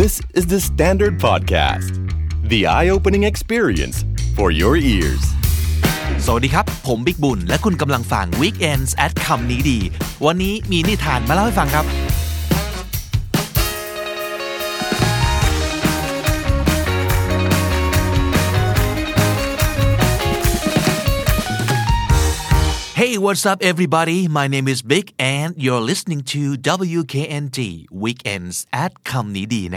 This is the Standard Podcast. The eye-opening experience for your ears. สวัสดีครับ ผมบิ๊กบุญ และคุณกำลังฟัง Weekends at คำนี้ดี วันนี้มีนิทานมาเล่าให้ฟังครับ Hey, what's up, everybody? My name is Big, and you're listening to WKND Weekends at Kamnidi,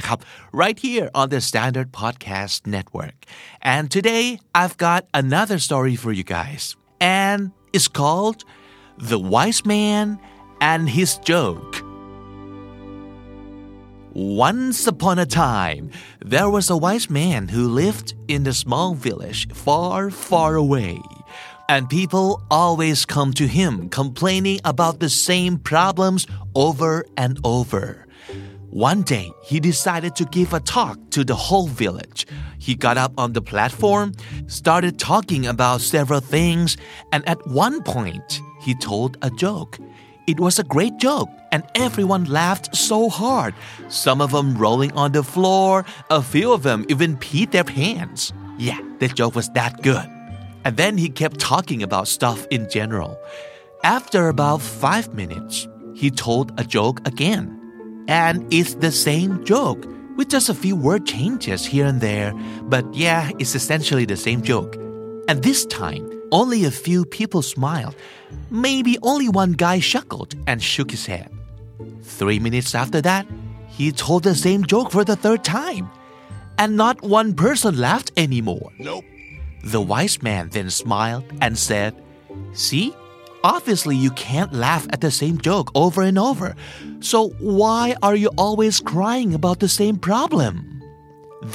right here on the Standard Podcast Network. And today, I've got another story for you guys, and it's called The Wise Man and His Joke. Once upon a time, there was a wise man who lived in a small village far, far away. And people always come to him complaining about the same problems over and over. One day, he decided to give a talk to the whole village. He got up on the platform, started talking about several things, and at one point, he told a joke. It was a great joke, and everyone laughed so hard. Some of them rolling on the floor, a few of them even peed their pants. Yeah, the joke was that good. And then he kept talking about stuff in general. After about five minutes, he told a joke again. And it's the same joke with just a few word changes here and there. But yeah, it's essentially the same joke. And this time, only a few people smiled. Maybe only one guy chuckled and shook his head. Three minutes after that, he told the same joke for the third time. And not one person laughed anymore. Nope. The wise man then smiled and said, See, obviously you can't laugh at the same joke over and over. So why are you always crying about the same problem?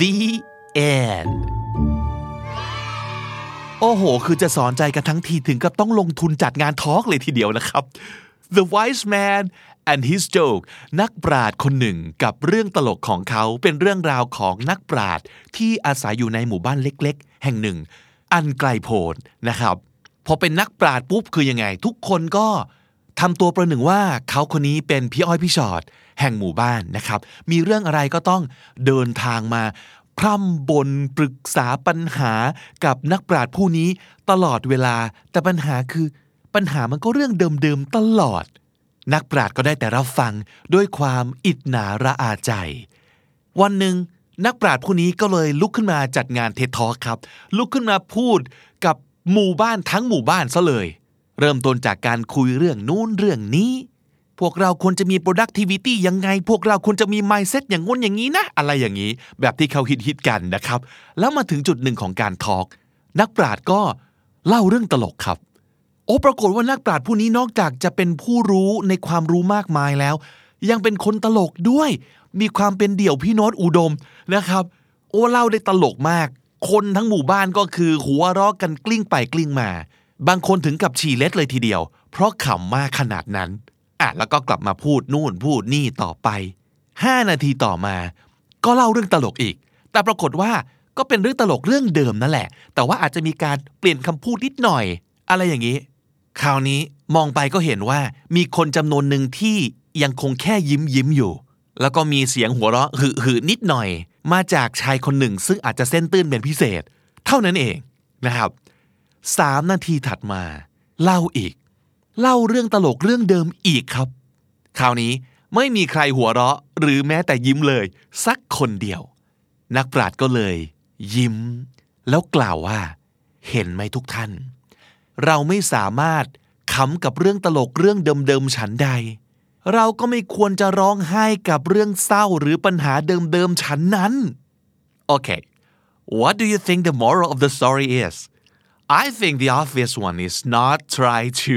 The end. โอ้โห คือจะสอนใจกันทั้งทีถึงกับต้องลงทุนจัดงานทอล์กเลยทีเดียวนะครับ The wise man and his joke นักปราชญ์คนหนึ่งกับเรื่องตลกของเขาเป็นเรื่องราวของนักปราชญ์ที่อาศัยอยู่ในหมู่บ้านเล็กๆ แห่งหนึ่ง อันไกลโพ้นนะครับพอเป็นนักปราชญ์ปุ๊บคือยังไง ทุกคนก็ทำตัวประหนึ่งว่าเขาคนนี้เป็นพี่อ้อยพี่ชอดแห่งหมู่บ้านนะครับ มีเรื่องอะไรก็ต้องเดินทางมาพร่ำบนปรึกษาปัญหากับนักปราชญ์ผู้นี้ตลอดเวลา แต่ปัญหาคือปัญหามันก็เรื่องเดิมๆตลอด นักปราชญ์ก็ได้แต่รับฟังด้วยความอิจนาระอาใจ วันหนึ่ง นักปราชญ์ผู้นี้ก็เลยลุกขึ้นมาจัดงานเททอครับ ลุกขึ้นมาพูดกับหมู่บ้านทั้งหมู่บ้านซะเลย เริ่มต้นจากการคุยเรื่องนู้นเรื่องนี้ พวกเราควรจะมี productivity ยังไง พวกเราควรจะมี mindset อย่างง้นอย่างนี้นะ อะไรอย่างนี้ แบบที่เขาฮิตฮิตกันนะครับ แล้วมาถึงจุดหนึ่งของการทอล์กนักปราชญ์ก็เล่าเรื่องตลกครับโอ้ปรากฏว่านักปราชญ์ผู้นี้นอกจากจะเป็นผู้รู้ในความรู้มากมายแล้ว ยังเป็นคนตลกด้วย มีความเป็นเดี่ยวพี่โน้ตอุดมนะครับ โอ้เล่าได้ตลกมาก คนทั้งหมู่บ้านก็คือหัวเราะกันกลิ้งไปกลิ้งมา บางคนถึงกับฉี่เล็ดเลยทีเดียว เพราะขำมากขนาดนั้นอะแล้วก็กลับมาพูดนู่นพูดนี่ต่อไป 5 นาทีต่อมา ก็เล่าเรื่องตลกอีก แต่ปรากฏว่าก็เป็นเรื่องตลกเรื่องเดิมนั่นแหละ แต่ว่าอาจจะมีการเปลี่ยนคำพูดนิดหน่อย อะไรอย่างนี้ คราวนี้มองไปก็เห็นว่ามีคนจำนวนหนึ่งที่ยังคงแค่ยิ้มยิ้มอยู่ แล้วก็มีเสียงหัวเราะหือหืนิดหน่อย มาจากชายคนหนึ่ง ซึ่งอาจจะเส้นตื้นเป็นพิเศษ เท่านั้นเองนะครับสามนาทีถัดมา เล่าอีก เล่าเรื่องตลกเรื่องเดิมอีกครับ คราวนี้ไม่มีใครหัวเราะ หรือแม้แต่ยิ้มเลย สักคนเดียว นักปราชญ์ก็เลย ยิ้ม แล้วกล่าวว่า เห็นไหมทุกท่าน เราไม่สามารถขำกับเรื่องตลกเรื่องเดิมๆฉันใด เราก็ไม่ควรจะร้องไห้กับเรื่องเศร้าหรือปัญหาเดิมๆฉันนั้น Okay what do you think the moral of the story is I think the obvious one is not try to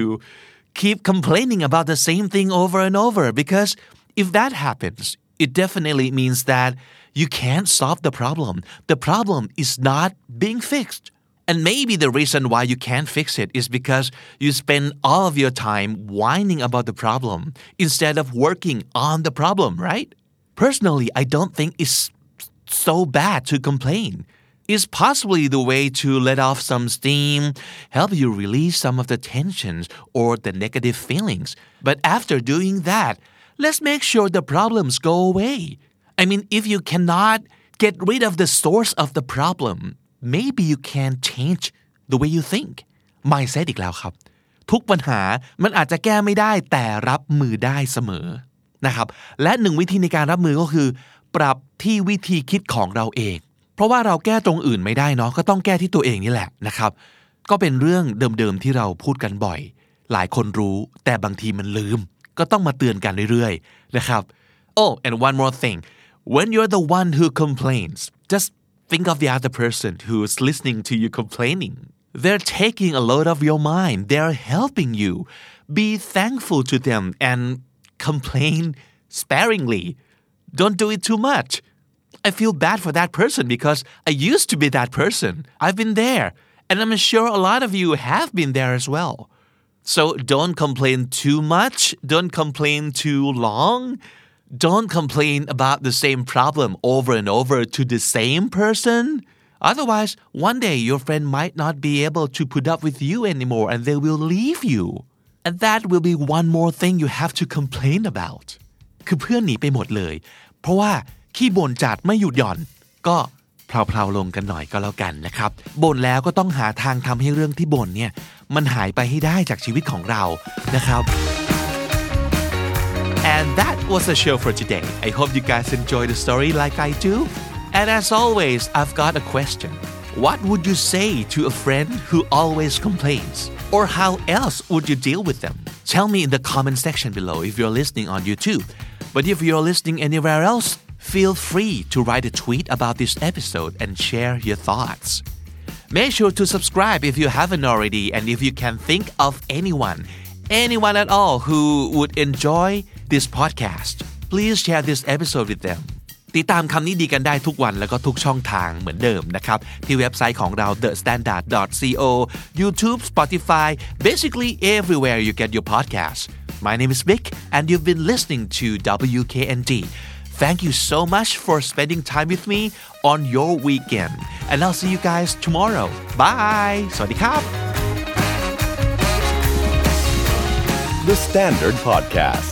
keep complaining about the same thing over and over because if that happens it definitely means that you can't solve the problem the problem is not being fixed And maybe the reason why you can't fix it is because you spend all of your time whining about the problem instead of working on the problem, right? Personally, I don't think it's so bad to complain. It's possibly the way to let off some steam, help you release some of the tensions or the negative feelings. But after doing that, let's make sure the problems go away. I mean if you cannot get rid of the source of the problem maybe you can change the way you think mindset อีกแล้วครับ ทุกปัญหามันอาจจะแก้ไม่ได้แต่รับมือได้เสมอนะครับ และหนึ่งวิธีในการรับมือก็คือ ปรับที่วิธีคิดของเราเอง เพราะว่าเราแก้ตรงอื่นไม่ได้เนาะก็ต้องแก้ที่ตัวเองนี่แหละนะครับ ก็เป็นเรื่องเดิมๆที่เราพูดกันบ่อย หลายคนรู้ แต่บางทีมันลืม ก็ต้องมาเตือนกันเรื่อยๆนะครับ oh and one more thing when you're the one who complains just think of the other person who's listening to you complaining. They're taking a load of your mind. They're helping you. Be thankful to them and complain sparingly. Don't do it too much. I feel bad for that person because I used to be that person. I've been there. And I'm sure a lot of you have been there as well. So don't complain too much. Don't complain too long don't complain about the same problem over and over to the same person. Otherwise, one day your friend might not be able to put up with you anymore and they will leave you. And that will be one more thing you have to complain about. คือเพื่อนหนีไปหมดเลย เพราะว่าขี้บ่นจัดไม่หยุดหย่อน ก็เพลาๆลงกันหน่อยก็แล้วกันนะครับ บ่นแล้วก็ต้องหาทางทำให้เรื่องที่บ่นเนี่ยมันหายไปให้ได้จากชีวิตของเรา นะครับ and that was the show for today. I hope you guys enjoy the story like I do. And as always, I've got a question. What would you say to a friend who always complains? Or how else would you deal with them? Tell me in the comment section below if you're listening on YouTube. But if you're listening anywhere else, feel free to write a tweet about this episode and share your thoughts. Make sure to subscribe if you haven't already and if you can think of anyone, anyone at all who would enjoy this podcast please share this episode with them. ติดตามคำนี้ดีกันได้ทุกวันแล้วก็ทุกช่องทางเหมือนเดิมนะครับ ที่เว็บไซต์ของเรา thestandard.co YouTube Spotify basically everywhere you get your podcast. My name is Big and you've been listening to WKND Thank you so much for spending time with me on your weekend. And I'll see you guys tomorrow. Bye. สวัสดีครับ. The Standard Podcast.